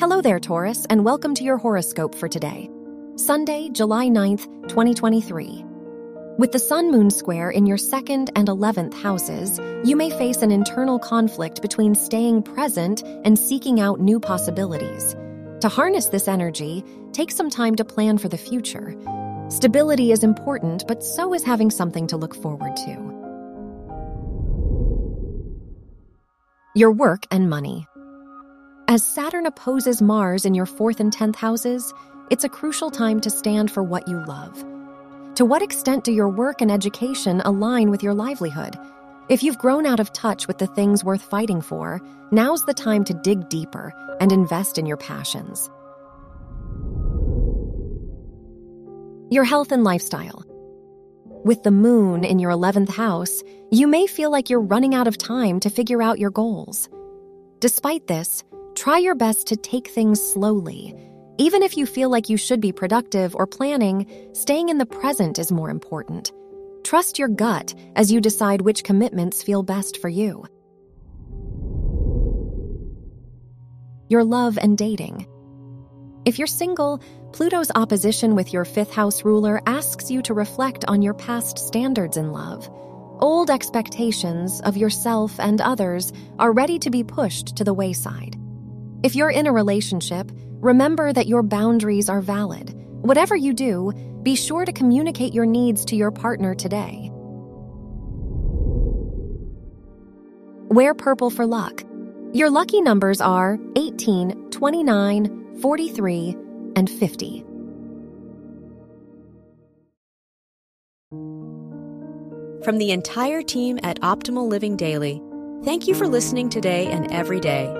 Hello there, Taurus, and welcome to your horoscope for today, Sunday, July 9th, 2023. With the Sun Moon square in your second and 11th houses, you may face an internal conflict between staying present and seeking out new possibilities. To harness this energy, take some time to plan for the future. Stability is important, but so is having something to look forward to. Your work and money. As Saturn opposes Mars in your fourth and 10th houses, it's a crucial time to stand for what you love. To what extent do your work and education align with your livelihood? If you've grown out of touch with the things worth fighting for, now's the time to dig deeper and invest in your passions. Your health and lifestyle. With the moon in your 11th house, you may feel like you're running out of time to figure out your goals. Despite this, try your best to take things slowly. Even if you feel like you should be productive or planning, staying in the present is more important. Trust your gut as you decide which commitments feel best for you. Your love and dating. If you're single, Pluto's opposition with your fifth house ruler asks you to reflect on your past standards in love. Old expectations of yourself and others are ready to be pushed to the wayside. If you're in a relationship, remember that your boundaries are valid. Whatever you do, be sure to communicate your needs to your partner today. Wear purple for luck. Your lucky numbers are 18, 29, 43, and 50. From the entire team at Optimal Living Daily, thank you for listening today and every day.